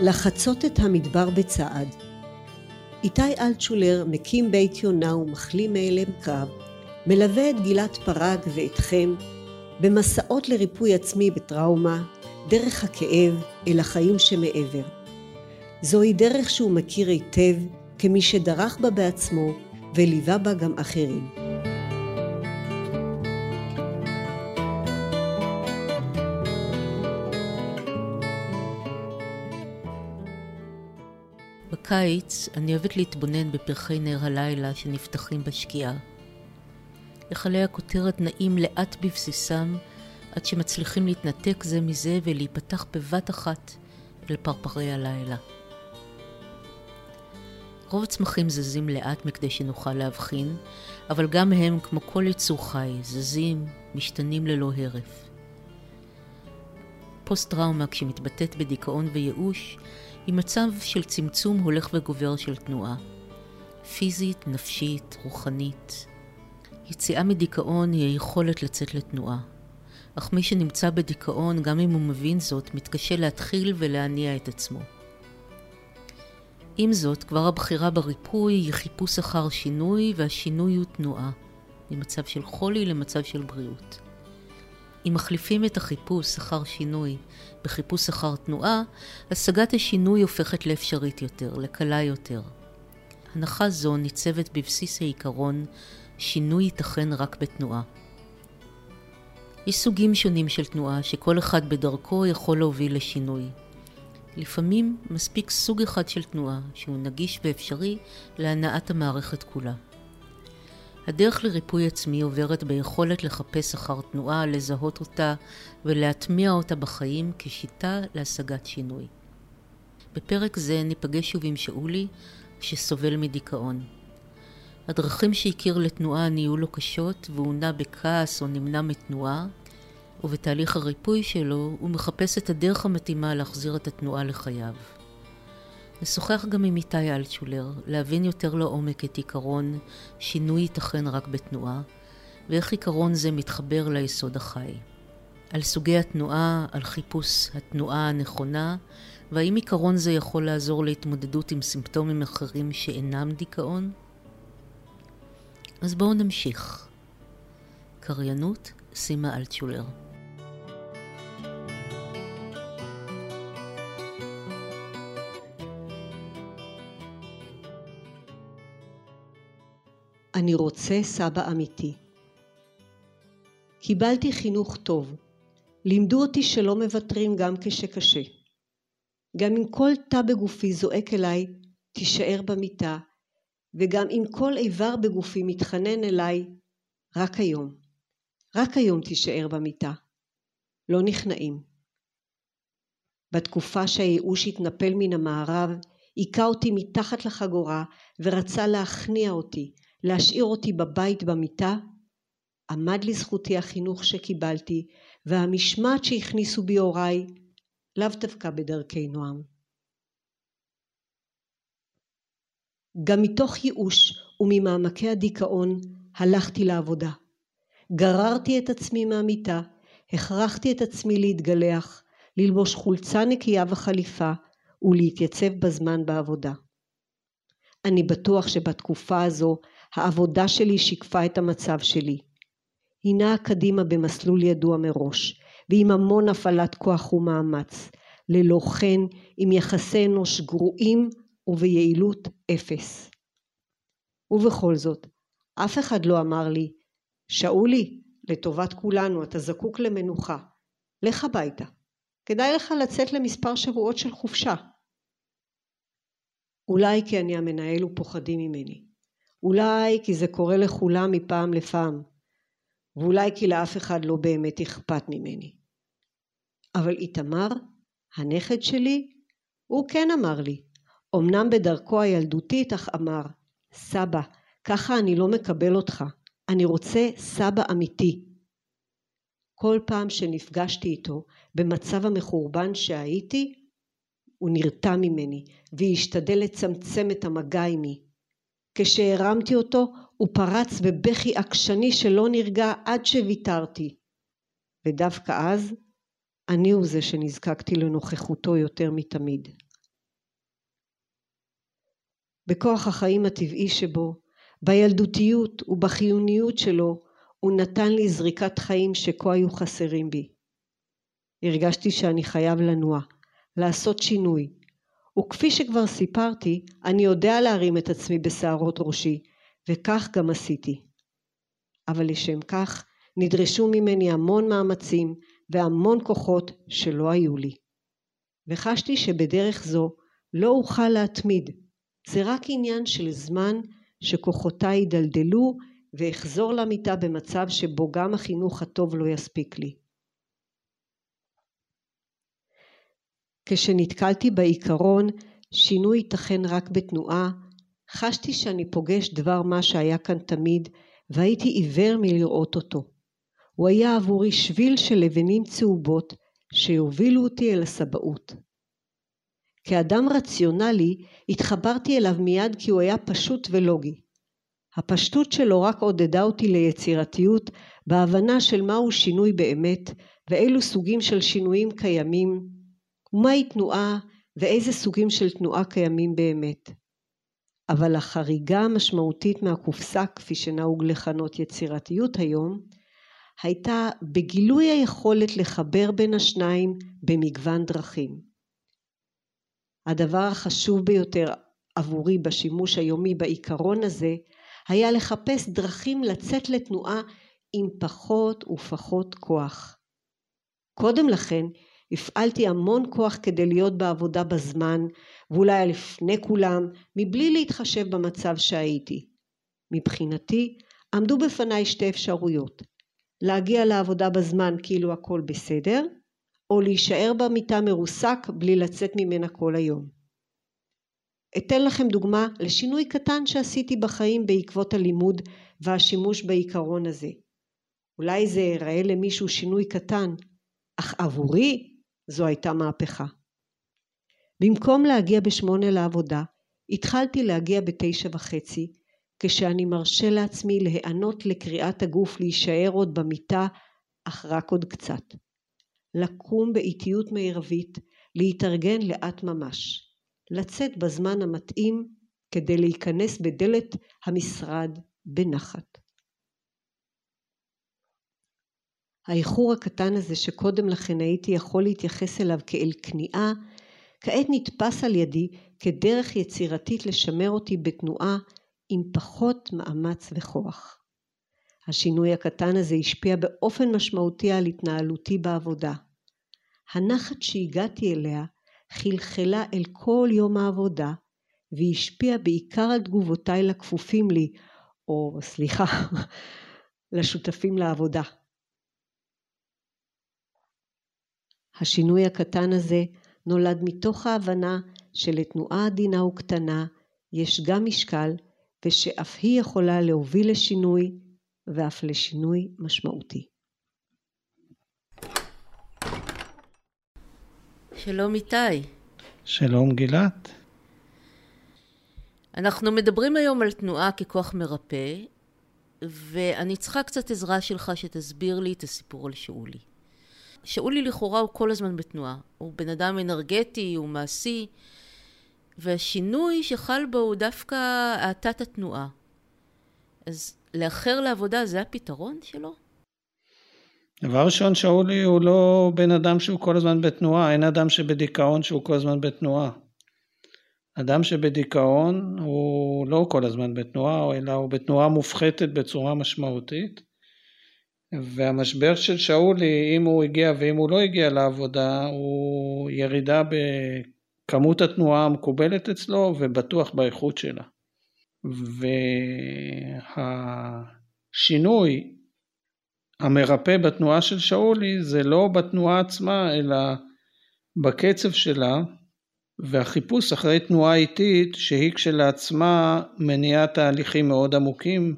לחצות את המדבר בצעד. איתי אלטשולר מקים בית יונה ומחלים מאלם קרב, מלווה את גלעד פרג ואתכם במסעות לריפוי עצמי בטראומה, דרך הכאב אל החיים שמעבר. זוהי דרך שהוא מכיר היטב כמי שדרך בה בעצמו וליווה בה גם אחרים. בקיץ אני אוהבת להתבונן בפרחי נר הלילה שנפתחים בשקיעה. לחלי הכותרת נעים לאט בבסיסם עד שמצליחים להתנתק זה מזה ולהיפתח בבת אחת אל פרפרי הלילה. רוב הצמחים זזים לאט מכדי שנוכל להבחין, אבל גם הם, כמו כל יצור חי, זזים, משתנים ללא הרף. פוסט-טראומה, כשמתבטאת בדיכאון וייאוש, היא מצב של צמצום הולך וגובר של תנועה. פיזית, נפשית, רוחנית. יציאה מדיכאון היא היכולת לצאת לתנועה. אך מי שנמצא בדיכאון, גם אם הוא מבין זאת, מתקשה להתחיל ולהניע את עצמו. עם זאת, כבר הבחירה בריפוי היא חיפוש אחר שינוי, והשינוי הוא תנועה, ממצב של חולי למצב של בריאות. אם מחליפים את החיפוש אחר שינוי בחיפוש אחר תנועה, השגת השינוי הופכת לאפשרית יותר, לקלה יותר. הנחה זו ניצבת בבסיס העיקרון שינוי ייתכן רק בתנועה. יש סוגים שונים של תנועה שכל אחד בדרכו יכול להוביל לשינוי. לפעמים מספיק סוג אחד של תנועה שהוא נגיש ואפשרי להנעת המערכת כולה. הדרך לריפוי עצמי עוברת ביכולת לחפש אחר תנועה, לזהות אותה ולהטמיע אותה בחיים כשיטה להשגת שינוי. בפרק זה ניפגש שוב עם שאולי שסובל מדיכאון. הדרכים שהכיר לתנועה נהיו לו קשות והוא נע בכעס או נמנע מתנועה, ובתהליך הריפוי שלו הוא מחפש את הדרך המתאימה להחזיר את התנועה לחייו. נשוחח גם עם איתי אלטשולר, להבין יותר לעומק את עיקרון שינוי ייתכן רק בתנועה, ואיך עיקרון זה מתחבר ליסוד החי. על סוגי התנועה, על חיפוש התנועה הנכונה, והאם עיקרון זה יכול לעזור להתמודדות עם סימפטומים אחרים שאינם דיכאון? אז בואו נמשיך. קריינות, סימה אלטשולר. רוצה סבא אמיתי. קיבלתי חינוך טוב. לימדו אותי שלא מוותרים גם כשקשה. גם אם כל תא בגופי זועק אליי, תישאר במיטה, וגם אם כל איבר בגופי מתחנן אליי, רק היום. רק היום תישאר במיטה. לא נכנעים. בתקופה שהייאוש התנפל מן המערב, היכה אותי מתחת לחגורה ורצה להכניע אותי, להשאיר אותי בבית במיטה, עמד לזכותי החינוך שקיבלתי והמשמעת שהכניסו בי הוריי, לאו דווקא בדרכי נועם. גם מתוך ייאוש וממעמקי הדיכאון הלכתי לעבודה. גררתי את עצמי מהמיטה, הכרחתי את עצמי להתגלח, ללבוש חולצה נקייה וחליפה ולהתייצב בזמן בעבודה. אני בטוח שבתקופה הזו העבודה שלי שיקפה את המצב שלי. היא נעה קדימה במסלול ידוע מראש, ועם המון הפעלת כוח ומאמץ, ללא כן עם יחסי אנוש גרועים וביעילות אפס. ובכל זאת, אף אחד לא אמר לי, שאולי, לטובת כולנו אתה זקוק למנוחה, לך הביתה, כדאי לך לצאת למספר שבועות של חופשה. אולי כי אני המנהל ופוחדים ממני. אולי כי זה קורה לכולם מפעם לפעם, ואולי כי לאף אחד לא באמת אכפת ממני. אבל איתמר, הנכד שלי, הוא כן אמר לי, אמנם בדרכו הילדותית, אך אמר, סבא, ככה אני לא מקבל אותך, אני רוצה סבא אמיתי. כל פעם שנפגשתי איתו במצב המחורבן שהייתי, הוא נרתע ממני והשתדל לצמצם את המגע עימי. כשהרמתי אותו הוא פרץ בבכי עקשני שלא נרגע עד שוויתרתי. ודווקא אז אני הוא זה שנזקקתי לנוכחותו יותר מתמיד. בכוח החיים הטבעי שבו, בילדותיות ובחיוניות שלו, הוא נתן לי זריקת חיים שכה היו חסרים בי. הרגשתי שאני חייב לנוע, לעשות שינוי, וכפי שכבר סיפרתי, אני יודע להרים את עצמי בשערות ראשי, וכך גם עשיתי. אבל לשם כך נדרשו ממני המון מאמצים והמון כוחות שלא היו לי. וחשתי שבדרך זו לא אוכל להתמיד, זה רק עניין של זמן שכוחותיי יידלדלו ואחזור למיטה במצב שבו גם החינוך הטוב לא יספיק לי. כשנתקלתי בעיקרון שינוי ייתכן רק בתנועה, חשתי שאני פוגש דבר מה שהיה כאן תמיד, והייתי עיוור מלראות אותו. הוא היה עבורי שביל של לבנים צהובות שיובילו אותי אל הסבאות. כאדם רציונלי התחברתי אליו מיד כי הוא היה פשוט ולוגי. הפשטות שלו רק עודדה אותי ליצירתיות בהבנה של מהו שינוי באמת ואילו סוגים של שינויים קיימים ומהי תנועה ואיזה סוגים של תנועה קיימים באמת. אבל החריגה המשמעותית מהקופסה כפי שנהוג לכנות יצירתיות היום הייתה בגילוי היכולת לחבר בין השניים במגוון דרכים. הדבר החשוב ביותר עבורי בשימוש היומי בעיקרון הזה היה לחפש דרכים לצאת לתנועה עם פחות ופחות כוח. קודם לכן הפעלתי המון כוח כדי להיות בעבודה בזמן ואולי לפני כולם מבלי להתחשב במצב שהייתי. מבחינתי עמדו בפניי שתי אפשרויות להגיע לעבודה בזמן כאילו הכל בסדר או להישאר במיטה מרוסק בלי לצאת ממנה כל היום. אתן לכם דוגמה לשינוי קטן שעשיתי בחיים בעקבות הלימוד והשימוש בעיקרון הזה. אולי זה ייראה למישהו שינוי קטן, אך עבורי זו הייתה מהפכה. במקום להגיע בשמונה לעבודה, התחלתי להגיע בתשע וחצי, כשאני מרשה לעצמי להיענות לקריאת הגוף להישאר עוד במיטה, אך רק עוד קצת. לקום באיטיות מרבית, להתארגן לאט ממש. לצאת בזמן המתאים כדי להיכנס בדלת המשרד בנחת. האיחור הקטן הזה שקודם לכן הייתי יכול להתייחס אליו כאל כניעה, כעת נתפס על ידי כדרך יצירתית לשמר אותי בתנועה עם פחות מאמץ וכוח. השינוי הקטן הזה השפיע באופן משמעותי על התנהלותי בעבודה. הנחת שהגעתי אליה חלחלה אל כל יום העבודה והשפיעה בעיקר על תגובותיי לכפופים לי, או סליחה, לשותפים לעבודה. השינוי הקטן הזה נולד מתוך ההבנה שלתנועה עדינה וקטנה יש גם משקל ושאף היא יכולה להוביל לשינוי ואף לשינוי משמעותי. שלום איתי. שלום גילת. אנחנו מדברים היום על תנועה ככוח מרפא, ואני צריכה קצת עזרה שלך שתסביר לי את הסיפור על שאולי. שאולי לכאורה הוא כל הזמן בתנועה. הוא בן אדם אנרגטי, הוא מעשי, והשינוי שחל בו הוא דווקא האטת התנועה. אז לאחר לעבודה זה הפתרון שלו? דבר ראשון, שאולי הוא לא בן אדם שהוא כל הזמן בתנועה, אין אדם שבדיכאון שהוא כל הזמן בתנועה. אדם שבדיכאון הוא לא כל הזמן בתנועה, אלא הוא בתנועה מופחתת בצורה משמעותית. והמשבר של שאולי, אם הוא הגיע ואם הוא לא הגיע לעבודה, הוא ירידה בכמות התנועה המקובלת אצלו ובטוח באיכות שלה. והשינוי המרפא בתנועה של שאולי זה לא בתנועה עצמה אלא בקצב שלה והחיפוש אחרי תנועה איטית שהיא כשלעצמה מניעה תהליכים מאוד עמוקים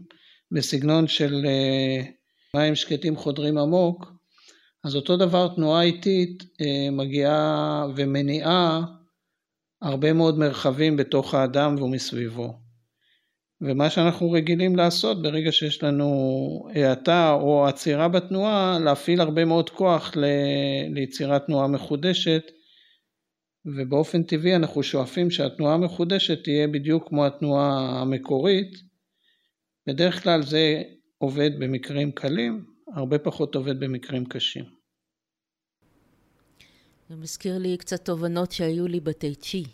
בסגנון של אה, מים שקטים חודרים עמוק אז אותו דבר תנועה איטית אה, מגיעה ומניעה הרבה מאוד מרחבים בתוך האדם ומסביבו ומה שאנחנו רגילים לעשות ברגע שיש לנו האטה או עצירה בתנועה, להפעיל הרבה מאוד כוח ל... ליצירת תנועה מחודשת, ובאופן טבעי אנחנו שואפים שהתנועה המחודשת תהיה בדיוק כמו התנועה המקורית. בדרך כלל זה עובד במקרים קלים, הרבה פחות עובד במקרים קשים. זה מזכיר לי קצת תובנות שהיו לי בטי צ'י.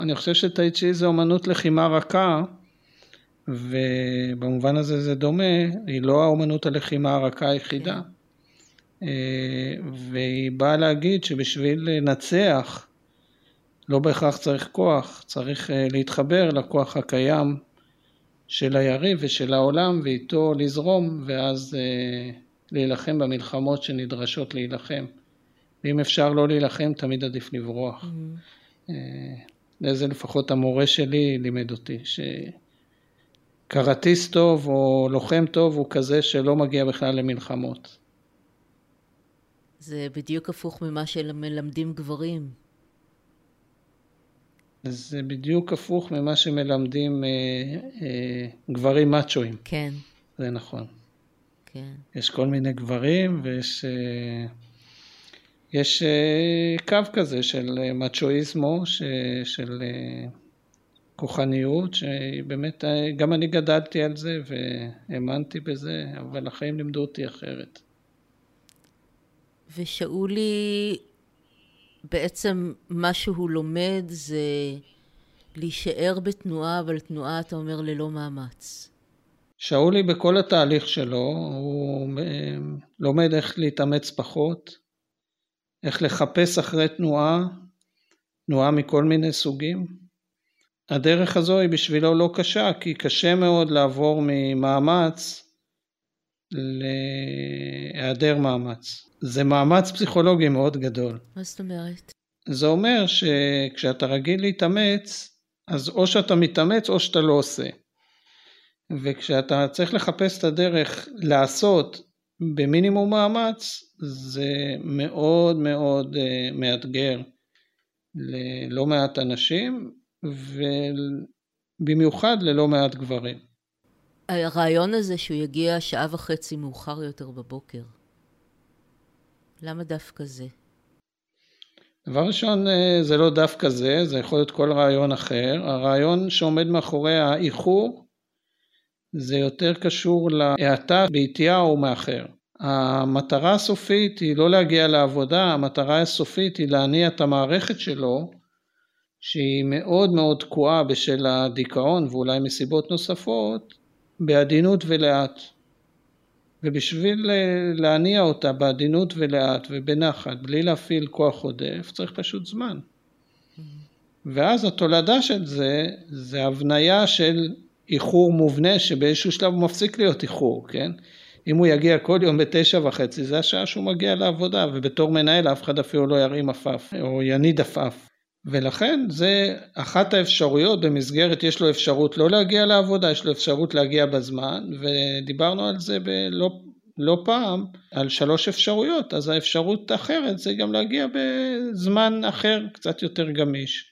אני חושב שטי צ'י זה אומנות לחימה רכה, ובמובן הזה זה דומה, היא לא האומנות הלחימה הרכה היחידה. כן. והיא באה להגיד שבשביל לנצח, לא בהכרח צריך כוח, צריך אה, להתחבר לכוח הקיים של היריב ושל העולם ואיתו לזרום ואז אה, להילחם במלחמות שנדרשות להילחם. ואם אפשר לא להילחם, תמיד עדיף לברוח. Mm-hmm. זה לפחות המורה שלי לימד אותי, שקרטיסט טוב או לוחם טוב הוא כזה שלא מגיע בכלל למלחמות. זה בדיוק הפוך ממה שמלמדים גברים. זה בדיוק הפוך ממה שמלמדים אה, אה, גברים מאצ'ואים. כן. זה נכון. כן. יש כל מיני גברים ויש אה, יש אה, קו כזה של אה, מאצ'ואיזמו, ש, של אה, כוחניות, שבאמת אה, גם אני גדלתי על זה והאמנתי בזה, אבל החיים לימדו אותי אחרת. ושאולי בעצם מה שהוא לומד זה להישאר בתנועה, אבל תנועה, אתה אומר, ללא מאמץ. שאולי בכל התהליך שלו, הוא אה, לומד איך להתאמץ פחות, איך לחפש אחרי תנועה, תנועה מכל מיני סוגים. הדרך הזו היא בשבילו לא קשה, כי קשה מאוד לעבור ממאמץ להיעדר מאמץ. זה מאמץ פסיכולוגי מאוד גדול. מה זאת אומרת? זה אומר שכשאתה רגיל להתאמץ, אז או שאתה מתאמץ או שאתה לא עושה. וכשאתה צריך לחפש את הדרך לעשות במינימום מאמץ, זה מאוד מאוד uh, מאתגר ללא מעט אנשים, ובמיוחד ללא מעט גברים. הרעיון הזה שהוא יגיע שעה וחצי מאוחר יותר בבוקר, למה דווקא זה? דבר ראשון, אה, זה לא דווקא זה, זה יכול להיות כל רעיון אחר. הרעיון שעומד מאחורי האיחור זה יותר קשור להאטה בעטייה או מאחר. המטרה הסופית היא לא להגיע לעבודה, המטרה הסופית היא להניע את המערכת שלו, שהיא מאוד מאוד תקועה בשל הדיכאון ואולי מסיבות נוספות, בעדינות ולאט. ובשביל להניע אותה בעדינות ולאט ובנחת, בלי להפעיל כוח עודף, צריך פשוט זמן. ואז התולדה של זה, זה הבניה של איחור מובנה שבאיזשהו שלב הוא מפסיק להיות איחור, כן? אם הוא יגיע כל יום בתשע וחצי, זה השעה שהוא מגיע לעבודה, ובתור מנהל אף אחד אפילו לא ירים עפעף, או יניד עפעף. ולכן זה אחת האפשרויות במסגרת, יש לו אפשרות לא להגיע לעבודה, יש לו אפשרות להגיע בזמן, ודיברנו על זה בלא לא פעם, על שלוש אפשרויות, אז האפשרות האחרת זה גם להגיע בזמן אחר, קצת יותר גמיש.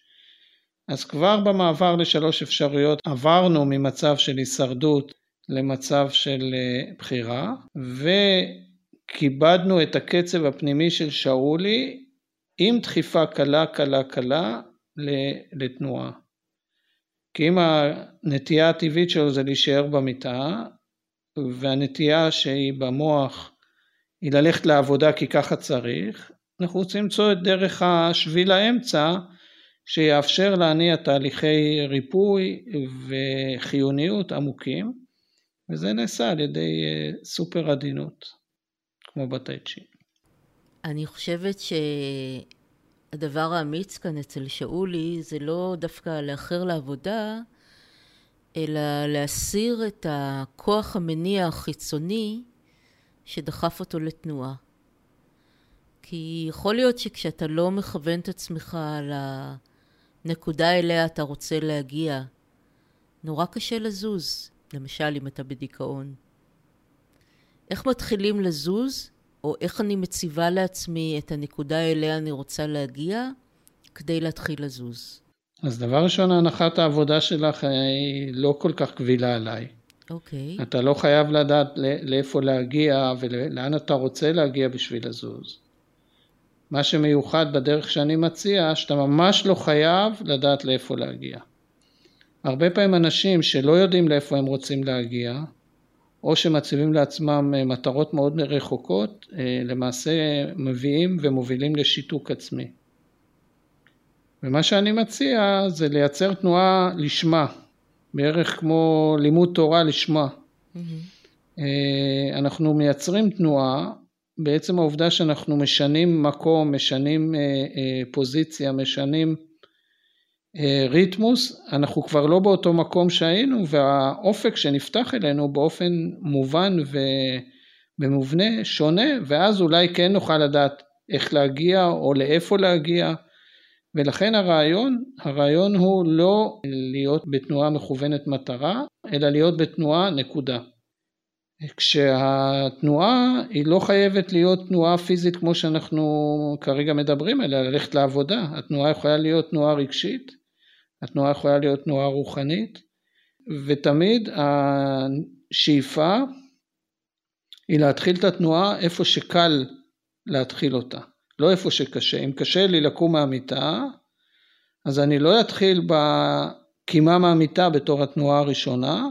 אז כבר במעבר לשלוש אפשרויות עברנו ממצב של הישרדות למצב של אה, בחירה, וכיבדנו את הקצב הפנימי של שאולי עם דחיפה קלה קלה קלה לתנועה. כי אם הנטייה הטבעית שלו זה להישאר במיטה, והנטייה שהיא במוח היא ללכת לעבודה כי ככה צריך, אנחנו רוצים למצוא את דרך השביל האמצע שיאפשר להניע תהליכי ריפוי וחיוניות עמוקים, וזה נעשה על ידי אה, סופר עדינות, כמו בטייצ'י. אני חושבת שהדבר האמיץ כאן אצל שאולי זה לא דווקא לאחר לעבודה, אלא להסיר את הכוח המניע החיצוני שדחף אותו לתנועה. כי יכול להיות שכשאתה לא מכוון את עצמך לנקודה אליה אתה רוצה להגיע, נורא קשה לזוז, למשל אם אתה בדיכאון. איך מתחילים לזוז? או איך אני מציבה לעצמי את הנקודה אליה אני רוצה להגיע כדי להתחיל לזוז. אז דבר ראשון, הנחת העבודה שלך היא לא כל כך קבילה עליי. אוקיי. Okay. אתה לא חייב לדעת לאיפה להגיע ולאן אתה רוצה להגיע בשביל לזוז. מה שמיוחד בדרך שאני מציע, שאתה ממש לא חייב לדעת לאיפה להגיע. הרבה פעמים אנשים שלא יודעים לאיפה הם רוצים להגיע, או שמציבים לעצמם אה, מטרות מאוד רחוקות, אה, למעשה מביאים ומובילים לשיתוק עצמי. ומה שאני מציע זה לייצר תנועה לשמה, בערך כמו לימוד תורה לשמה. Mm-hmm. אנחנו מייצרים תנועה, בעצם העובדה שאנחנו משנים מקום, משנים פוזיציה, משנים ריתמוס, אנחנו כבר לא באותו מקום שהיינו והאופק שנפתח אלינו באופן מובן ומובנה שונה ואז אולי כן נוכל לדעת איך להגיע או לאיפה להגיע ולכן הרעיון, הרעיון הוא לא להיות בתנועה מכוונת מטרה אלא להיות בתנועה נקודה. כשהתנועה היא לא חייבת להיות תנועה פיזית כמו שאנחנו כרגע מדברים אלא ללכת לעבודה, התנועה יכולה להיות תנועה רגשית התנועה יכולה להיות תנועה רוחנית, ותמיד השאיפה היא להתחיל את התנועה איפה שקל להתחיל אותה, לא איפה שקשה. אם קשה לי לקום מהמיטה, אז אני לא אתחיל בקימה מהמיטה בתור התנועה הראשונה,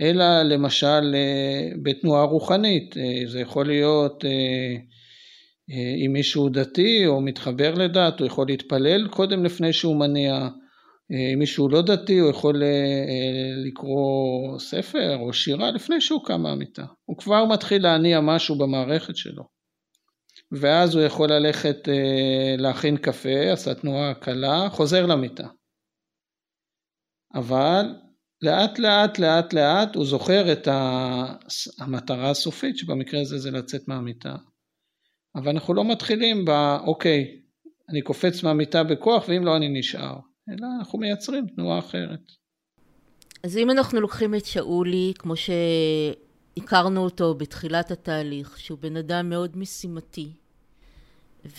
אלא למשל אה, בתנועה רוחנית, אה, זה יכול להיות אה, אם מישהו דתי או מתחבר לדת, הוא יכול להתפלל קודם לפני שהוא מניע, אם מישהו לא דתי הוא יכול אה, אה, לקרוא ספר או שירה לפני שהוא קם מהמיטה. הוא כבר מתחיל להניע משהו במערכת שלו. ואז הוא יכול ללכת אה, להכין קפה, עשה תנועה קלה, חוזר למיטה. אבל לאט לאט לאט לאט הוא זוכר את המטרה הסופית שבמקרה הזה זה לצאת מהמיטה. אבל אנחנו לא מתחילים ב אוקיי, אני קופץ מהמיטה בכוח ואם לא אני נשאר. אלא אנחנו מייצרים תנועה אחרת. אז אם אנחנו לוקחים את שאולי, כמו שהכרנו אותו בתחילת התהליך, שהוא בן אדם מאוד משימתי,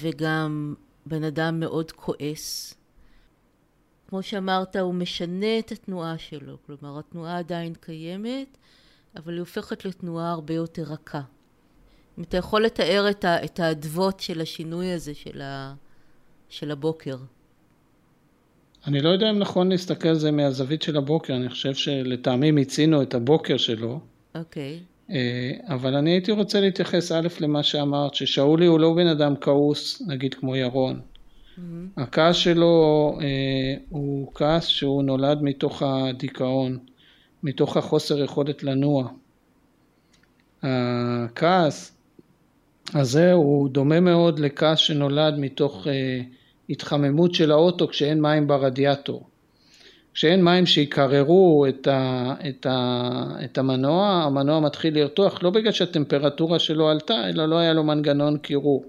וגם בן אדם מאוד כועס, כמו שאמרת, הוא משנה את התנועה שלו, כלומר התנועה עדיין קיימת, אבל היא הופכת לתנועה הרבה יותר רכה. אם אתה יכול לתאר את האדוות של השינוי הזה של, ה, של הבוקר. אני לא יודע אם נכון להסתכל על זה מהזווית של הבוקר, אני חושב שלטעמי מיצינו את הבוקר שלו. אוקיי. Okay. אה, אבל אני הייתי רוצה להתייחס א' למה שאמרת, ששאולי הוא לא בן אדם כעוס, נגיד כמו ירון. Mm-hmm. הכעס שלו אה, הוא כעס שהוא נולד מתוך הדיכאון, מתוך החוסר יכולת לנוע. הכעס הזה הוא דומה מאוד לכעס שנולד מתוך אה, התחממות של האוטו כשאין מים ברדיאטור. כשאין מים שיקררו את, ה, את, ה, את המנוע, המנוע מתחיל לרתוח לא בגלל שהטמפרטורה שלו עלתה, אלא לא היה לו מנגנון קירור.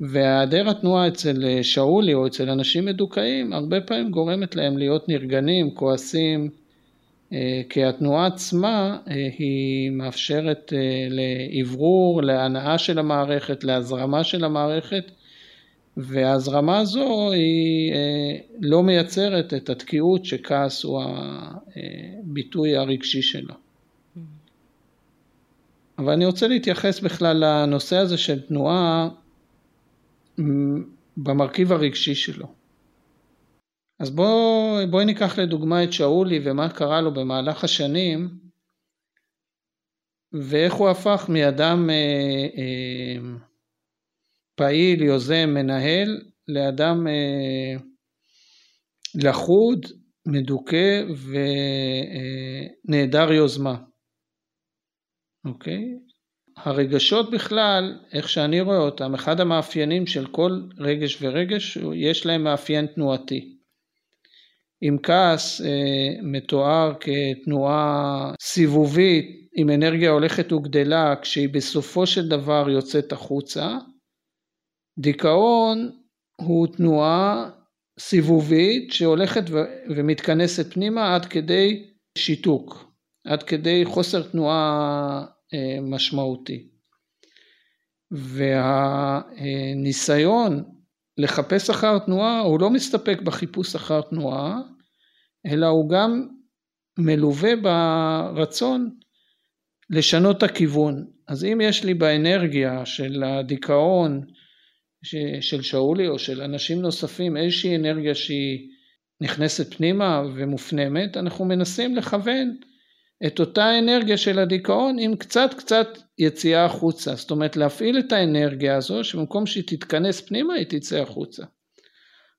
והיעדר התנועה אצל שאולי או אצל אנשים מדוכאים הרבה פעמים גורמת להם להיות נרגנים, כועסים, אה, כי התנועה עצמה אה, היא מאפשרת אה, לאוורור, להנאה של המערכת, להזרמה של המערכת וההזרמה הזו היא אה, לא מייצרת את התקיעות שכעס הוא הביטוי הרגשי שלה. אבל אני רוצה להתייחס בכלל לנושא הזה של תנועה במרכיב הרגשי שלו. אז בואו בוא ניקח לדוגמה את שאולי ומה קרה לו במהלך השנים ואיך הוא הפך מאדם אה, אה, פעיל, יוזם, מנהל, לאדם אה, לחוד, מדוכא ונעדר יוזמה. אוקיי? הרגשות בכלל, איך שאני רואה אותם, אחד המאפיינים של כל רגש ורגש, יש להם מאפיין תנועתי. אם כעס אה, מתואר כתנועה סיבובית עם אנרגיה הולכת וגדלה כשהיא בסופו של דבר יוצאת החוצה, דיכאון הוא תנועה סיבובית שהולכת ומתכנסת פנימה עד כדי שיתוק, עד כדי חוסר תנועה אה, משמעותי. והניסיון לחפש אחר תנועה הוא לא מסתפק בחיפוש אחר תנועה, אלא הוא גם מלווה ברצון לשנות את הכיוון. אז אם יש לי באנרגיה של הדיכאון של שאולי או של אנשים נוספים, איזושהי אנרגיה שהיא נכנסת פנימה ומופנמת, אנחנו מנסים לכוון את אותה אנרגיה של הדיכאון עם קצת קצת יציאה החוצה. זאת אומרת להפעיל את האנרגיה הזו שבמקום שהיא תתכנס פנימה היא תצא החוצה.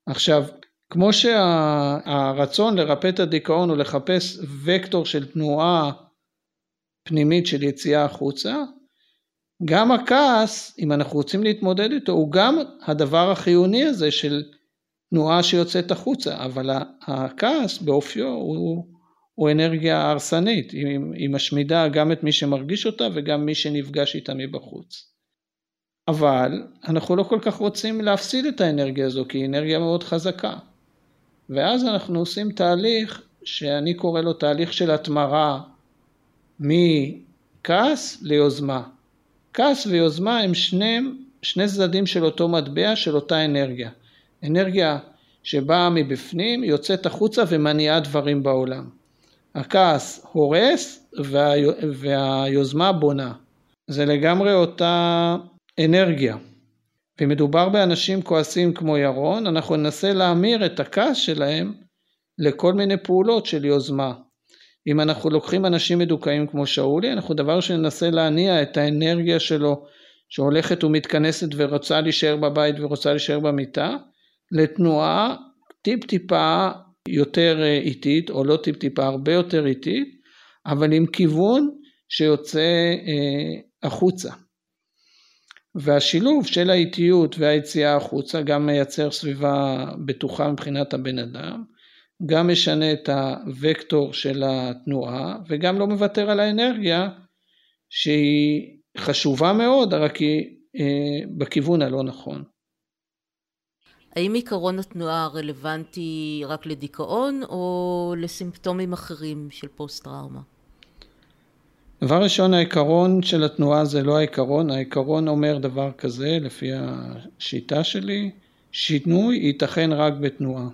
עכשיו, כמו שהרצון שה, לרפא את הדיכאון הוא לחפש וקטור של תנועה פנימית של יציאה החוצה, גם הכעס, אם אנחנו רוצים להתמודד איתו, הוא גם הדבר החיוני הזה של תנועה שיוצאת החוצה, אבל הכעס באופיו הוא, הוא אנרגיה הרסנית, היא, היא משמידה גם את מי שמרגיש אותה וגם מי שנפגש איתה מבחוץ. אבל אנחנו לא כל כך רוצים להפסיד את האנרגיה הזו, כי היא אנרגיה מאוד חזקה. ואז אנחנו עושים תהליך שאני קורא לו תהליך של התמרה מכעס ליוזמה. כעס ויוזמה הם שני, שני צדדים של אותו מטבע, של אותה אנרגיה. אנרגיה שבאה מבפנים, יוצאת החוצה ומניעה דברים בעולם. הכעס הורס וה, והיוזמה בונה. זה לגמרי אותה אנרגיה. ומדובר באנשים כועסים כמו ירון, אנחנו ננסה להמיר את הכעס שלהם לכל מיני פעולות של יוזמה. אם אנחנו לוקחים אנשים מדוכאים כמו שאולי, אנחנו דבר שננסה להניע את האנרגיה שלו שהולכת ומתכנסת ורוצה להישאר בבית ורוצה להישאר במיטה, לתנועה טיפ טיפה יותר אה, איטית, או לא טיפ טיפה, הרבה יותר איטית, אבל עם כיוון שיוצא אה, החוצה. והשילוב של האיטיות והיציאה החוצה גם מייצר סביבה בטוחה מבחינת הבן אדם, גם משנה את הוקטור של התנועה וגם לא מוותר על האנרגיה שהיא חשובה מאוד, רק היא אה, בכיוון הלא נכון. האם עיקרון התנועה רלוונטי רק לדיכאון או לסימפטומים אחרים של פוסט טראומה? דבר ראשון העיקרון של התנועה זה לא העיקרון, העיקרון אומר דבר כזה לפי השיטה שלי, שינוי ייתכן רק בתנועה.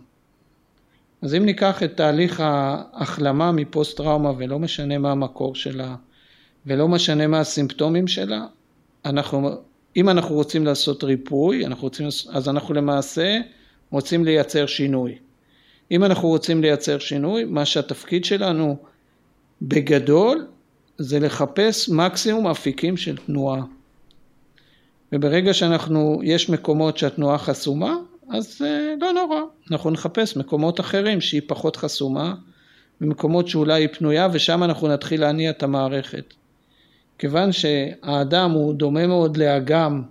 אז אם ניקח את תהליך ההחלמה מפוסט טראומה ולא משנה מה המקור שלה ולא משנה מה הסימפטומים שלה, אנחנו, אם אנחנו רוצים לעשות ריפוי, אנחנו רוצים, אז אנחנו למעשה רוצים לייצר שינוי. אם אנחנו רוצים לייצר שינוי, מה שהתפקיד שלנו בגדול זה לחפש מקסימום אפיקים של תנועה. וברגע שאנחנו, יש מקומות שהתנועה חסומה, אז אה, לא נורא, אנחנו נחפש מקומות אחרים שהיא פחות חסומה, במקומות שאולי היא פנויה, ושם אנחנו נתחיל להניע את המערכת. כיוון שהאדם הוא דומה מאוד לאגם,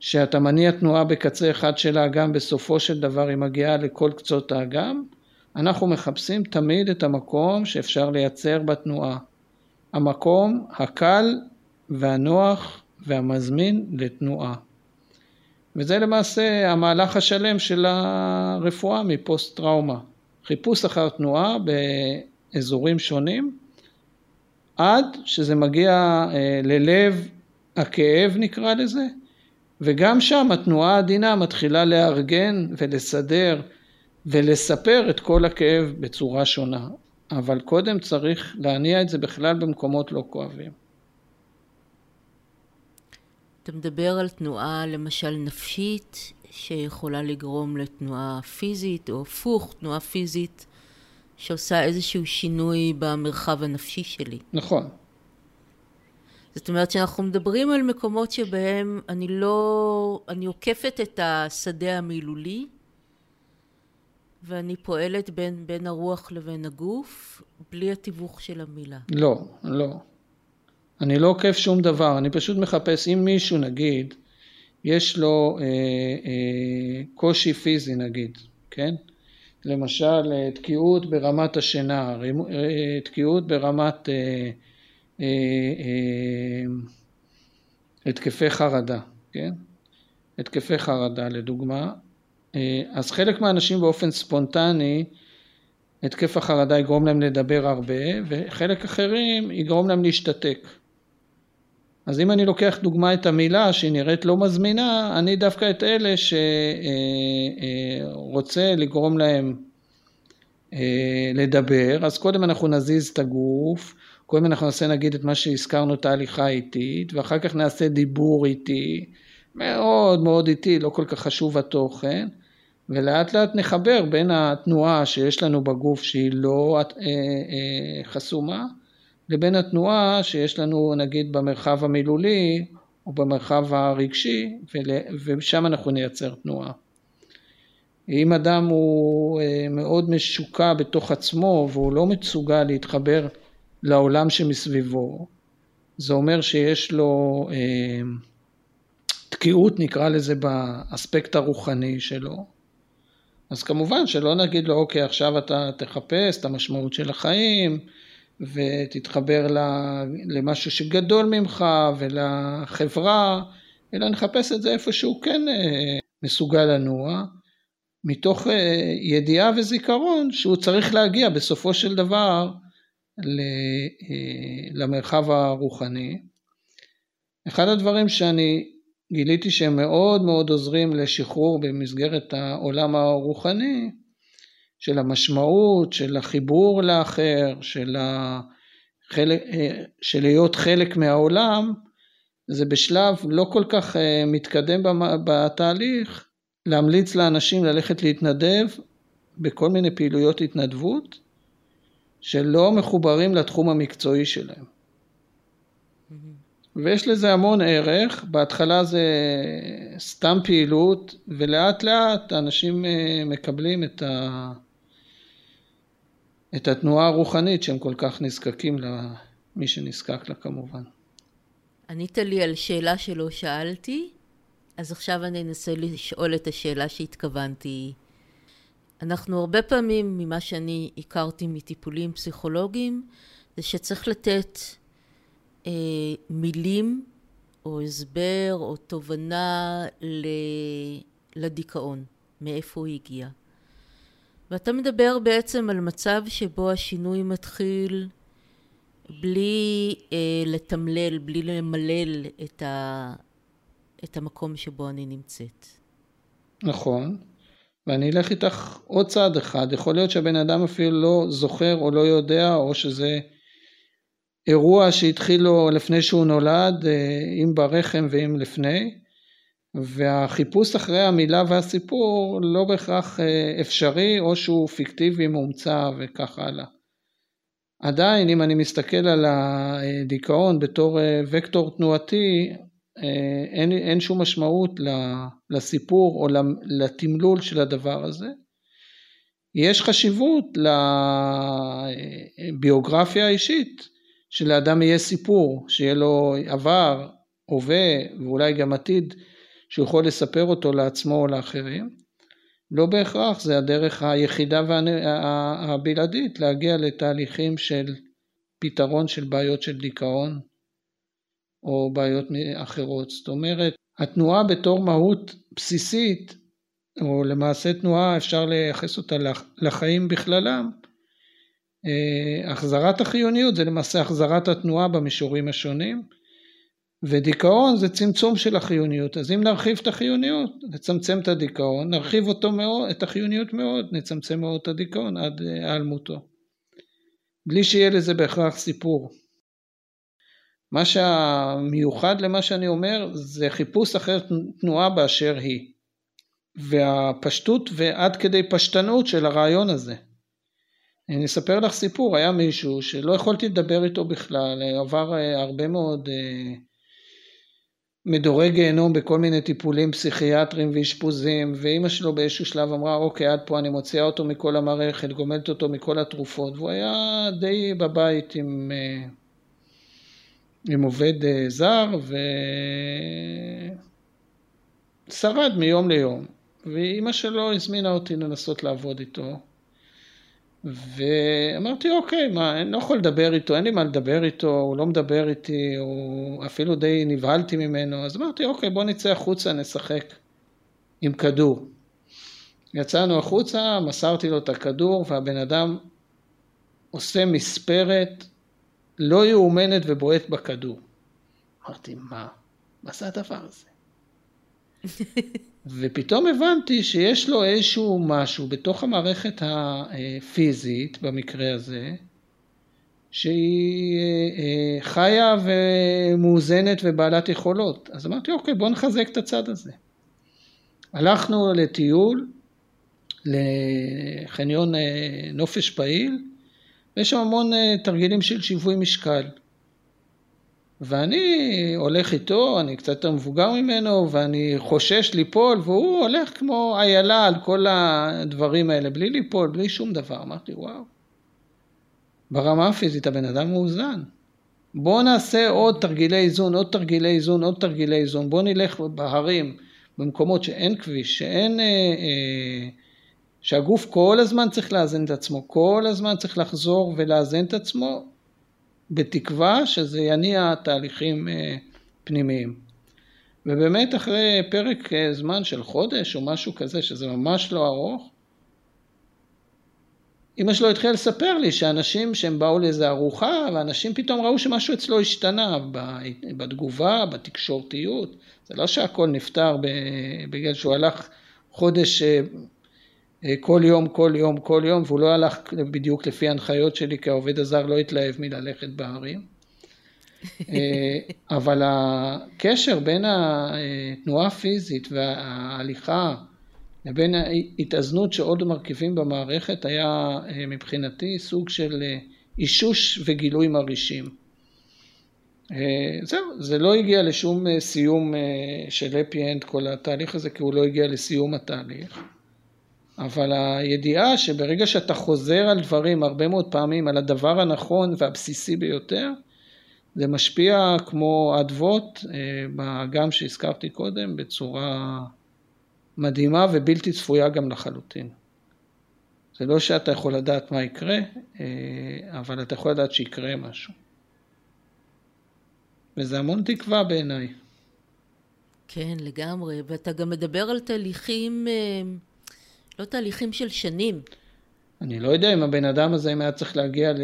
שאתה מניע תנועה בקצה אחד של האגם, בסופו של דבר היא מגיעה לכל קצות האגם, אנחנו מחפשים תמיד את המקום שאפשר לייצר בתנועה. המקום הקל והנוח והמזמין לתנועה. וזה למעשה המהלך השלם של הרפואה מפוסט טראומה. חיפוש אחר תנועה באזורים שונים עד שזה מגיע אה, ללב הכאב נקרא לזה וגם שם התנועה העדינה מתחילה לארגן ולסדר ולספר את כל הכאב בצורה שונה אבל קודם צריך להניע את זה בכלל במקומות לא כואבים. אתה מדבר על תנועה למשל נפשית שיכולה לגרום לתנועה פיזית או הפוך, תנועה פיזית שעושה איזשהו שינוי במרחב הנפשי שלי. נכון. זאת אומרת שאנחנו מדברים על מקומות שבהם אני לא, אני עוקפת את השדה המילולי ואני פועלת בין, בין הרוח לבין הגוף בלי התיווך של המילה. לא, לא. אני לא עוקף שום דבר, אני פשוט מחפש, אם מישהו נגיד, יש לו אה, אה, קושי פיזי נגיד, כן? למשל אה, תקיעות ברמת השינה, אה, תקיעות ברמת אה, אה, אה, התקפי חרדה, כן? התקפי חרדה לדוגמה, אה, אז חלק מהאנשים באופן ספונטני התקף החרדה יגרום להם לדבר הרבה וחלק אחרים יגרום להם להשתתק. אז אם אני לוקח דוגמה את המילה שהיא נראית לא מזמינה, אני דווקא את אלה שרוצה אה, אה, לגרום להם לדבר, אז קודם אנחנו נזיז את הגוף, קודם אנחנו נעשה נגיד את מה שהזכרנו את ההליכה האיטית, ואחר כך נעשה דיבור איטי, מאוד מאוד איטי, לא כל כך חשוב התוכן, ולאט לאט נחבר בין התנועה שיש לנו בגוף שהיא לא אה, אה, חסומה, לבין התנועה שיש לנו נגיד במרחב המילולי או במרחב הרגשי, ושם אנחנו נייצר תנועה. אם אדם הוא אה, מאוד משוקע בתוך עצמו והוא לא מסוגל להתחבר לעולם שמסביבו, זה אומר שיש לו אה, תקיעות נקרא לזה באספקט הרוחני שלו, אז כמובן שלא נגיד לו אוקיי עכשיו אתה תחפש את המשמעות של החיים ותתחבר למשהו שגדול ממך ולחברה, אלא נחפש את זה איפה שהוא כן אה, מסוגל לנוע, מתוך אה, ידיעה וזיכרון שהוא צריך להגיע בסופו של דבר אה, למרחב הרוחני. אחד הדברים שאני גיליתי שהם מאוד מאוד עוזרים לשחרור במסגרת העולם הרוחני, של המשמעות, של החיבור לאחר, של, החלק, של להיות חלק מהעולם, זה בשלב לא כל כך אה, מתקדם בתהליך, להמליץ לאנשים ללכת להתנדב בכל מיני פעילויות התנדבות שלא מחוברים לתחום המקצועי שלהם. ויש לזה המון ערך, בהתחלה זה סתם פעילות ולאט לאט האנשים אה, מקבלים את, ה... את התנועה הרוחנית שהם כל כך נזקקים לה, מי שנזקק לה כמובן. ענית לי על שאלה שלא שאלתי, אז עכשיו אני אנסה לשאול את השאלה שהתכוונתי. אנחנו הרבה פעמים, ממה שאני הכרתי מטיפולים פסיכולוגיים, זה שצריך לתת אה, מילים או הסבר או תובנה לדיכאון, מאיפה הוא הגיע. ואתה מדבר בעצם על מצב שבו השינוי מתחיל בלי אה, לתמלל, בלי למלל את, ה, את המקום שבו אני נמצאת. נכון, ואני אלך איתך עוד צעד אחד, יכול להיות שהבן אדם אפילו לא זוכר או לא יודע, או שזה אירוע שהתחיל לו לפני שהוא נולד, אה, אם ברחם ואם לפני, והחיפוש אחרי המילה והסיפור לא בהכרח אה, אפשרי או שהוא פיקטיבי, מומצא וכך הלאה. עדיין אם אני מסתכל על הדיכאון בתור אה, וקטור תנועתי, אין, אין שום משמעות לסיפור או לתמלול של הדבר הזה. יש חשיבות לביוגרפיה האישית שלאדם יהיה סיפור, שיהיה לו עבר, הווה ואולי גם עתיד שהוא יכול לספר אותו לעצמו או לאחרים. לא בהכרח זה הדרך היחידה והבלעדית להגיע לתהליכים של פתרון של בעיות של דיכאון או בעיות אחרות. זאת אומרת, התנועה בתור מהות בסיסית, או למעשה תנועה אפשר לייחס אותה לחיים בכללם, אה, החזרת החיוניות זה למעשה החזרת התנועה במישורים השונים ודיכאון זה צמצום של החיוניות. אז אם נרחיב את החיוניות נצמצם את הדיכאון נרחיב אותו מאוד, את החיוניות מאוד נצמצם מאוד את הדיכאון עד אה, היעלמותו בלי שיהיה לזה בהכרח סיפור. מה שהמיוחד למה שאני אומר זה חיפוש אחר תנועה באשר היא. והפשטות ועד כדי פשטנות של הרעיון הזה. אני אספר לך סיפור, היה מישהו שלא יכולתי לדבר איתו בכלל, עבר אה, הרבה מאוד אה, מדורי גיהנום בכל מיני טיפולים פסיכיאטריים ואשפוזים, ואימא שלו באיזשהו שלב אמרה, אוקיי, עד פה אני מוציאה אותו מכל המערכת, גומלת אותו מכל התרופות, והוא היה די בבית עם, אה, עם עובד זר, ושרד מיום ליום. ואימא שלו הזמינה אותי לנסות לעבוד איתו. ואמרתי אוקיי מה אני לא יכול לדבר איתו אין לי מה לדבר איתו הוא לא מדבר איתי הוא אפילו די נבהלתי ממנו אז אמרתי אוקיי בוא נצא החוצה נשחק עם כדור. יצאנו החוצה מסרתי לו את הכדור והבן אדם עושה מספרת לא יאומנת ובועט בכדור. אמרתי מה? מה זה הדבר הזה? ופתאום הבנתי שיש לו איזשהו משהו בתוך המערכת הפיזית במקרה הזה, שהיא אה, חיה ומאוזנת ובעלת יכולות. אז אמרתי, אוקיי, בואו נחזק את הצד הזה. הלכנו לטיול, לחניון נופש פעיל, ויש שם המון תרגילים של שיווי משקל. ואני הולך איתו, אני קצת יותר מבוגר ממנו, ואני חושש ליפול, והוא הולך כמו איילה על כל הדברים האלה, בלי ליפול, בלי שום דבר. אמרתי, וואו, ברמה הפיזית הבן אדם מאוזן. בואו נעשה עוד תרגילי איזון, עוד תרגילי איזון, עוד תרגילי איזון. בואו נלך בהרים, במקומות שאין כביש, שאין... אה, אה, שהגוף כל הזמן צריך לאזן את עצמו, כל הזמן צריך לחזור ולאזן את עצמו, בתקווה שזה יניע תהליכים אה, פנימיים. ובאמת אחרי פרק אה, זמן של חודש או משהו כזה, שזה ממש לא ארוך, אמא שלו התחילה לספר לי שאנשים שהם באו לאיזה ארוחה, ואנשים פתאום ראו שמשהו אצלו השתנה בתגובה, בתקשורתיות. זה לא שהכל נפתר בגלל שהוא הלך חודש אה, כל יום, כל יום, כל יום, והוא לא הלך בדיוק לפי ההנחיות שלי, כי העובד הזר לא התלהב מללכת בהרים. אה, אבל הקשר בין התנועה הפיזית וההליכה לבין ההתאזנות של עוד מרכיבים במערכת היה אה, מבחינתי סוג של אישוש וגילוי מרעישים. זהו, זה לא הגיע לשום סיום של הפי אנד כל התהליך הזה, כי הוא לא הגיע לסיום התהליך. אבל הידיעה שברגע שאתה חוזר על דברים הרבה מאוד פעמים, על הדבר הנכון והבסיסי ביותר, זה משפיע כמו אדוות אה, באגם שהזכרתי קודם בצורה מדהימה ובלתי צפויה גם לחלוטין. זה לא שאתה יכול לדעת מה יקרה, אה, אבל אתה יכול לדעת שיקרה משהו. וזה המון תקווה בעיניי. כן, לגמרי. ואתה גם מדבר על תהליכים... לא תהליכים של שנים. אני לא יודע אם הבן אדם הזה, אם היה צריך להגיע, ל...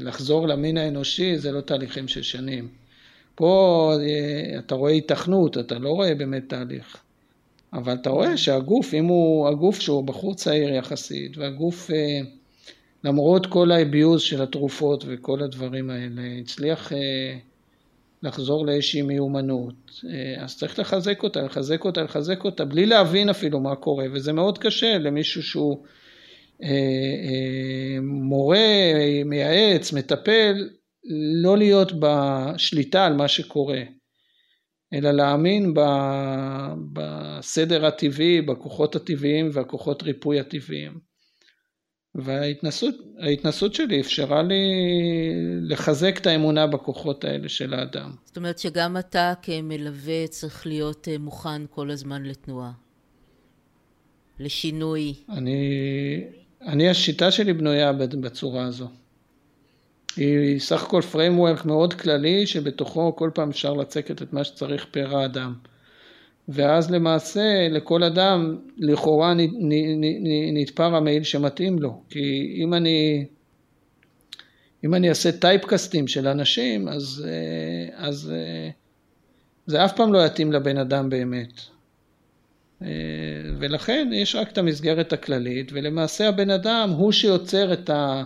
לחזור למין האנושי, זה לא תהליכים של שנים. פה אה, אתה רואה התכנות, אתה לא רואה באמת תהליך. אבל אתה רואה שהגוף, אם הוא הגוף שהוא בחור צעיר יחסית, והגוף, אה, למרות כל האביוז של התרופות וכל הדברים האלה, הצליח אה, לחזור לאיזושהי מיומנות, אה, אז צריך לחזק אותה, לחזק אותה, לחזק אותה, בלי להבין אפילו מה קורה, וזה מאוד קשה למישהו שהוא אה, אה, מורה, מייעץ, מטפל, לא להיות בשליטה על מה שקורה, אלא להאמין בסדר הטבעי, בכוחות הטבעיים והכוחות ריפוי הטבעיים. וההתנסות שלי אפשרה לי לחזק את האמונה בכוחות האלה של האדם. זאת אומרת שגם אתה כמלווה צריך להיות אה, מוכן כל הזמן לתנועה, לשינוי. אני, אני השיטה שלי בנויה בצורה הזו. היא סך הכל framework מאוד כללי שבתוכו כל פעם אפשר לצקת את מה שצריך פר האדם. ואז למעשה לכל אדם לכאורה נתפר המעיל שמתאים לו, כי אם אני, אם אני אעשה טייפקסטים של אנשים, אז, אה, אז אה, זה אף פעם לא יתאים לבן אדם באמת. אה, ולכן יש רק את המסגרת הכללית, ולמעשה הבן אדם הוא שיוצר את, ה,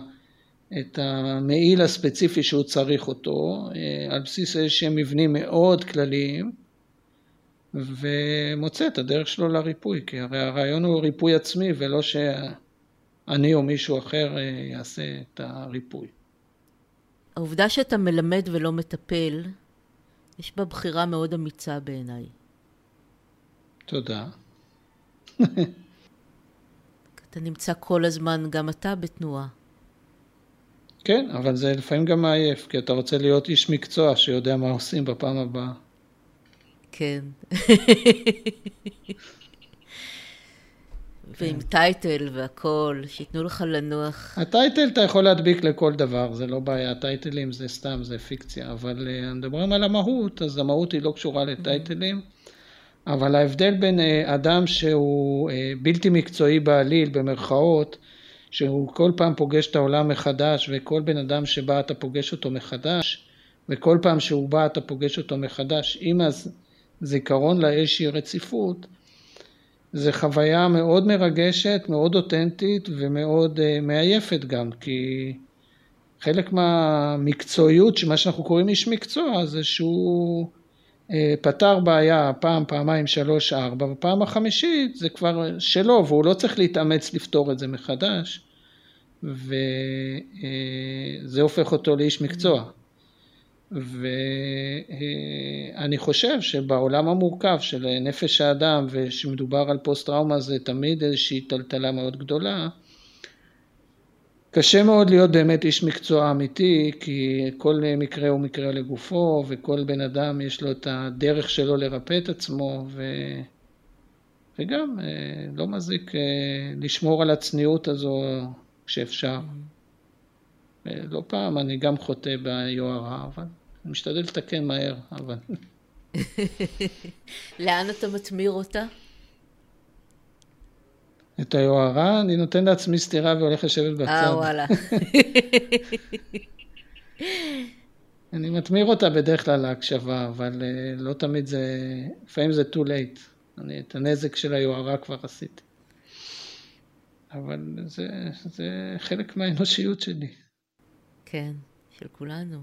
את המעיל הספציפי שהוא צריך אותו, על בסיס איזשהם מבנים מאוד כלליים. ומוצא את הדרך שלו לריפוי, כי הרי הרעיון הוא ריפוי עצמי ולא שאני או מישהו אחר אה, יעשה את הריפוי. העובדה שאתה מלמד ולא מטפל, יש בה בחירה מאוד אמיצה בעיניי. תודה. אתה נמצא כל הזמן, גם אתה, בתנועה. כן, אבל זה לפעמים גם מעייף, כי אתה רוצה להיות איש מקצוע שיודע מה עושים בפעם הבאה. כן. ועם טייטל והכול, שייתנו לך לנוח. הטייטל אתה יכול להדביק לכל דבר, זה לא בעיה, הטייטלים זה סתם, זה פיקציה, אבל uh, מדברים על המהות, אז המהות היא לא קשורה לטייטלים, אבל ההבדל בין uh, אדם שהוא uh, בלתי מקצועי בעליל, במרכאות, שהוא כל פעם פוגש את העולם מחדש, וכל בן אדם שבא אתה פוגש אותו מחדש, וכל פעם שהוא בא אתה פוגש אותו מחדש, עם זיכרון לאיזושהי רציפות, זה חוויה מאוד מרגשת, מאוד אותנטית ומאוד uh, מעייפת גם, כי חלק מהמקצועיות, מה שאנחנו קוראים איש מקצוע, זה שהוא אה, פתר בעיה פעם, פעמיים, שלוש, ארבע, בפעם החמישית זה כבר שלו, והוא לא צריך להתאמץ לפתור את זה מחדש, וזה אה, הופך אותו לאיש מקצוע. ואני חושב שבעולם המורכב של נפש האדם ושמדובר על פוסט טראומה זה תמיד איזושהי טלטלה מאוד גדולה קשה מאוד להיות באמת איש מקצוע אמיתי כי כל מקרה הוא מקרה לגופו וכל בן אדם יש לו את הדרך שלו לרפא את עצמו ו... וגם אה, לא מזיק אה, לשמור על הצניעות הזו כשאפשר. לא פעם אני גם חוטא ביוהרה אבל אני משתדל לתקן מהר, אבל... לאן אתה מתמיר אותה? את היוהרה אני נותן לעצמי סטירה והולך לשבת בצד. אה, וואלה. אני מתמיר אותה בדרך כלל להקשבה, אבל אה, לא תמיד זה, לפעמים זה too late. אני את הנזק של היוהרה כבר עשיתי. אבל זה, זה חלק מהאנושיות שלי. כן, של כולנו.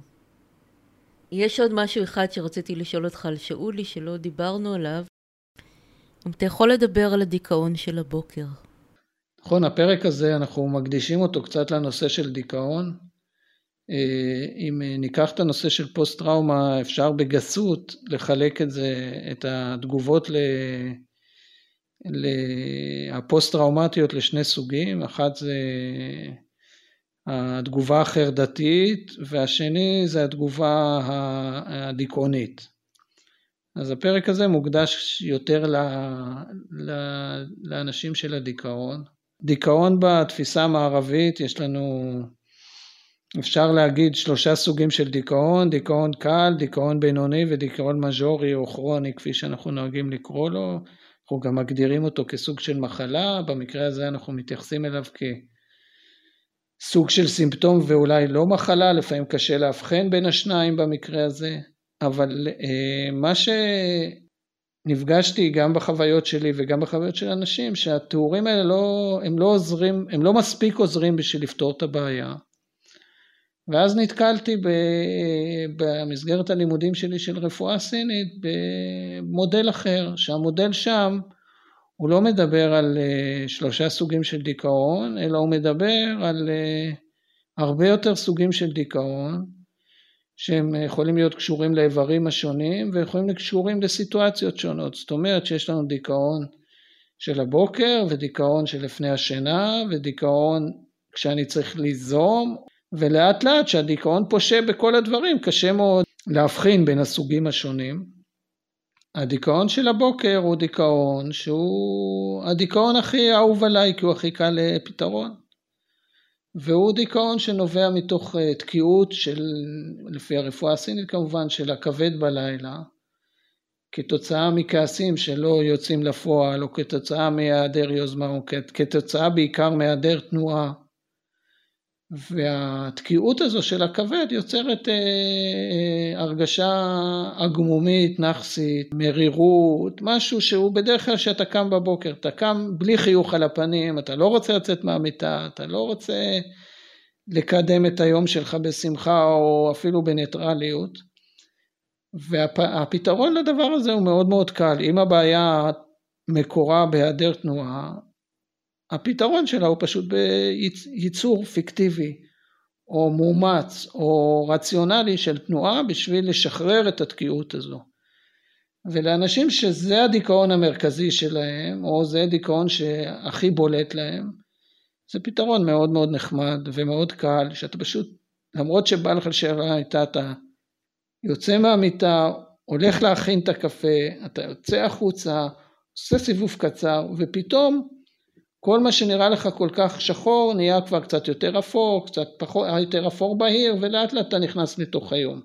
יש עוד משהו אחד שרציתי לשאול אותך על שאולי שלא דיברנו עליו. אם אתה יכול לדבר על הדיכאון של הבוקר. נכון, הפרק הזה אנחנו מקדישים אותו קצת לנושא של דיכאון. אה, אם ניקח את הנושא של פוסט טראומה אפשר בגסות לחלק את זה, את התגובות הפוסט טראומטיות לשני סוגים, אחת זה התגובה החרדתית והשני זה התגובה הדיכאונית. אז הפרק הזה מוקדש יותר ל, ל, לאנשים של הדיכאון. דיכאון בתפיסה המערבית יש לנו אפשר להגיד שלושה סוגים של דיכאון, דיכאון קל, דיכאון בינוני ודיכאון מז'ורי או כרוני כפי שאנחנו נוהגים לקרוא לו, אנחנו גם מגדירים אותו כסוג של מחלה, במקרה הזה אנחנו מתייחסים אליו כ... סוג של סימפטום ואולי לא מחלה, לפעמים קשה לאבחן בין השניים במקרה הזה, אבל אה, מה שנפגשתי גם בחוויות שלי וגם בחוויות של אנשים, שהתיאורים האלה לא, הם לא עוזרים, הם לא מספיק עוזרים בשביל לפתור את הבעיה. ואז נתקלתי במסגרת הלימודים שלי של רפואה סינית במודל אחר, שהמודל שם הוא לא מדבר על uh, שלושה סוגים של דיכאון, אלא הוא מדבר על uh, הרבה יותר סוגים של דיכאון, שהם יכולים להיות קשורים לאיברים השונים ויכולים להיות קשורים לסיטואציות שונות. זאת אומרת שיש לנו דיכאון של הבוקר ודיכאון של לפני השינה ודיכאון כשאני צריך ליזום ולאט לאט שהדיכאון פושה בכל הדברים קשה מאוד להבחין בין הסוגים השונים. הדיכאון של הבוקר הוא דיכאון שהוא הדיכאון הכי אהוב עליי כי הוא הכי קל לפתרון. והוא דיכאון שנובע מתוך אה, תקיעות של לפי הרפואה הסינית כמובן של הכבד בלילה כתוצאה מכעסים שלא יוצאים לפועל או כתוצאה מהיעדר יוזמה או כתוצאה בעיקר מהיעדר תנועה והתקיעות הזו של הכבד יוצרת אה, אה, הרגשה עגמומית, נאחסית, מרירות, משהו שהוא בדרך כלל שאתה קם בבוקר, אתה קם בלי חיוך על הפנים, אתה לא רוצה לצאת מהמיטה, אתה לא רוצה לקדם את היום שלך בשמחה או אפילו בניטרליות. והפתרון לדבר הזה הוא מאוד מאוד קל, אם הבעיה מקורה בהיעדר תנועה, הפתרון שלה הוא פשוט בייצור פיקטיבי או מאומץ או רציונלי של תנועה בשביל לשחרר את התקיעות הזו. ולאנשים שזה הדיכאון המרכזי שלהם או זה הדיכאון שהכי בולט להם זה פתרון מאוד מאוד נחמד ומאוד קל שאתה פשוט למרות שבא לך לשאלה הייתה אתה יוצא מהמיטה הולך להכין את הקפה אתה יוצא החוצה עושה סיבוב קצר ופתאום כל מה שנראה לך כל כך שחור נהיה כבר קצת יותר אפור, קצת פחות, יותר אפור בהיר ולאט לאט אתה נכנס לתוך היום.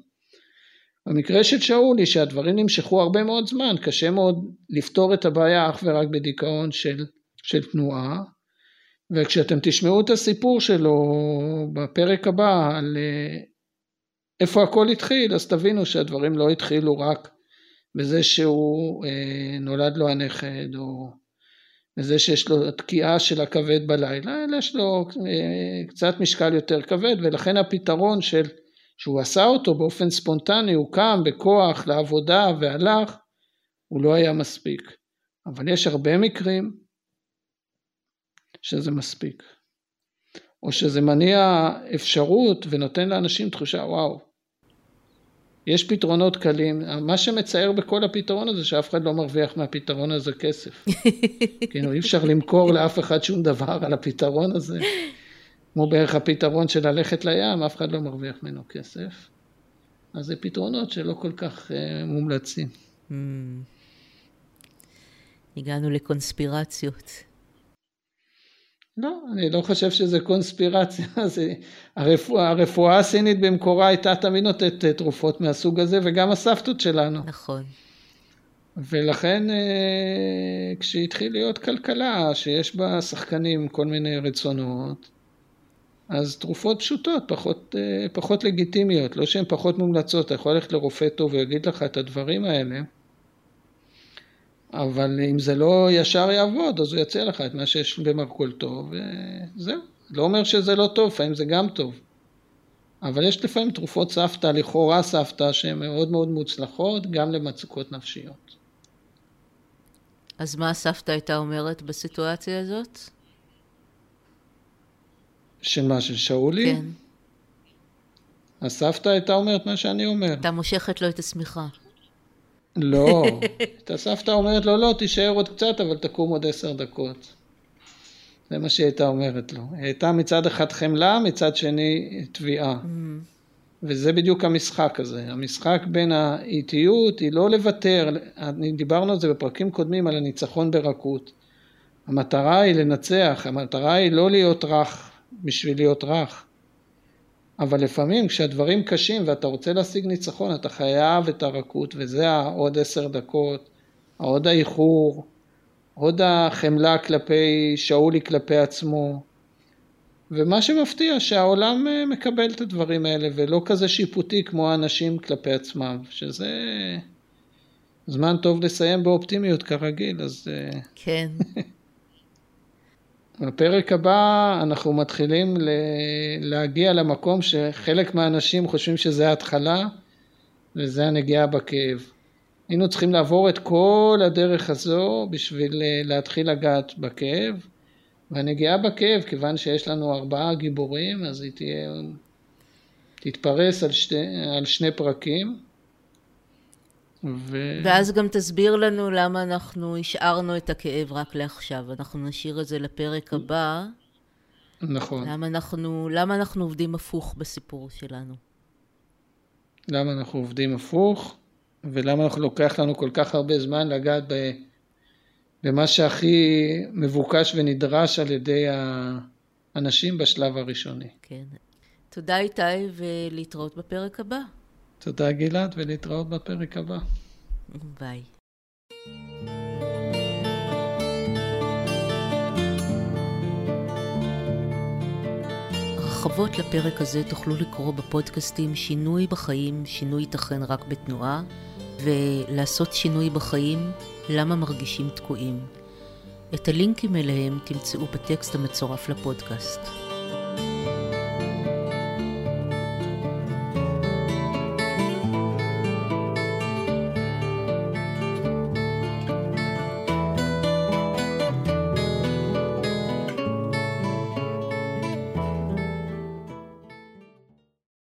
במקרה של שאולי שהדברים נמשכו הרבה מאוד זמן קשה מאוד לפתור את הבעיה אך ורק בדיכאון של, של תנועה וכשאתם תשמעו את הסיפור שלו בפרק הבא על אה, איפה הכל התחיל אז תבינו שהדברים לא התחילו רק בזה שהוא אה, נולד לו הנכד או לזה שיש לו תקיעה של הכבד בלילה, אלא יש לו אה, קצת משקל יותר כבד, ולכן הפתרון של, שהוא עשה אותו באופן ספונטני, הוא קם בכוח לעבודה והלך, הוא לא היה מספיק. אבל יש הרבה מקרים שזה מספיק. או שזה מניע אפשרות ונותן לאנשים תחושה, וואו, יש פתרונות קלים, מה שמצער בכל הפתרון הזה שאף אחד לא מרוויח מהפתרון הזה כסף. כאילו אי אפשר למכור לאף אחד שום דבר על הפתרון הזה, כמו בערך הפתרון של ללכת לים, אף אחד לא מרוויח ממנו כסף. אז זה פתרונות שלא כל כך uh, מומלצים. Mm. הגענו לקונספירציות. לא, אני לא חושב שזה קונספירציה, זה, הרפואה, הרפואה הסינית במקורה הייתה תמיד נותנת אה, תרופות מהסוג הזה, וגם הסבתות שלנו. נכון. ולכן אה, כשהתחיל להיות כלכלה שיש בה שחקנים כל מיני רצונות, אז תרופות פשוטות, פחות, אה, פחות לגיטימיות, לא שהן פחות מומלצות, אתה יכול ללכת לרופא טוב ויגיד לך את הדברים האלה. אבל אם זה לא ישר יעבוד, אז הוא יציע לך את מה שיש במרכולתו, וזהו. לא אומר שזה לא טוב, לפעמים זה גם טוב. אבל יש לפעמים תרופות סבתא, לכאורה סבתא, שהן מאוד מאוד מוצלחות, גם למצוקות נפשיות. אז מה הסבתא הייתה אומרת בסיטואציה הזאת? של מה, של שאולי? כן. הסבתא הייתה אומרת מה שאני אומר. אתה מושכת לו את השמיכה. לא, את הסבתא אומרת לו, לא, תישאר עוד קצת, אבל תקום עוד עשר דקות. זה מה שהיא הייתה אומרת לו. היא הייתה מצד אחד חמלה, מצד שני תביעה. Mm. וזה בדיוק המשחק הזה. המשחק בין האיטיות היא לא לוותר, דיברנו על זה בפרקים קודמים על הניצחון ברכות. המטרה היא לנצח, המטרה היא לא להיות רך בשביל להיות רך. אבל לפעמים כשהדברים קשים ואתה רוצה להשיג ניצחון, אתה חייב את הרכות, וזה העוד עשר דקות, העוד האיחור, עוד החמלה כלפי שאולי כלפי עצמו. ומה שמפתיע שהעולם אה, מקבל את הדברים האלה ולא כזה שיפוטי כמו האנשים כלפי עצמם, שזה זמן טוב לסיים באופטימיות כרגיל, אז... אה, כן. בפרק הבא אנחנו מתחילים להגיע למקום שחלק מהאנשים חושבים שזה ההתחלה וזה הנגיעה בכאב. היינו צריכים לעבור את כל הדרך הזו בשביל אה, להתחיל לגעת בכאב והנגיעה בכאב, כיוון שיש לנו ארבעה גיבורים, אז היא תהיה, תתפרס על, שתי, על שני פרקים. ו... ואז גם תסביר לנו למה אנחנו השארנו את הכאב רק לעכשיו. אנחנו נשאיר את זה לפרק הבא. נכון. למה אנחנו, למה אנחנו עובדים הפוך בסיפור שלנו. למה אנחנו עובדים הפוך, ולמה אנחנו לוקח לנו כל כך הרבה זמן לגעת ב, במה שהכי מבוקש ונדרש על ידי האנשים בשלב הראשוני. כן. תודה איתי, ולהתראות בפרק הבא. תודה גלעד, ולהתראות בפרק הבא. ביי. הרחבות לפרק הזה תוכלו לקרוא בפודקאסטים שינוי בחיים, שינוי ייתכן רק בתנועה, ולעשות שינוי בחיים, למה מרגישים תקועים. את הלינקים אליהם תמצאו בטקסט המצורף לפודקאסט.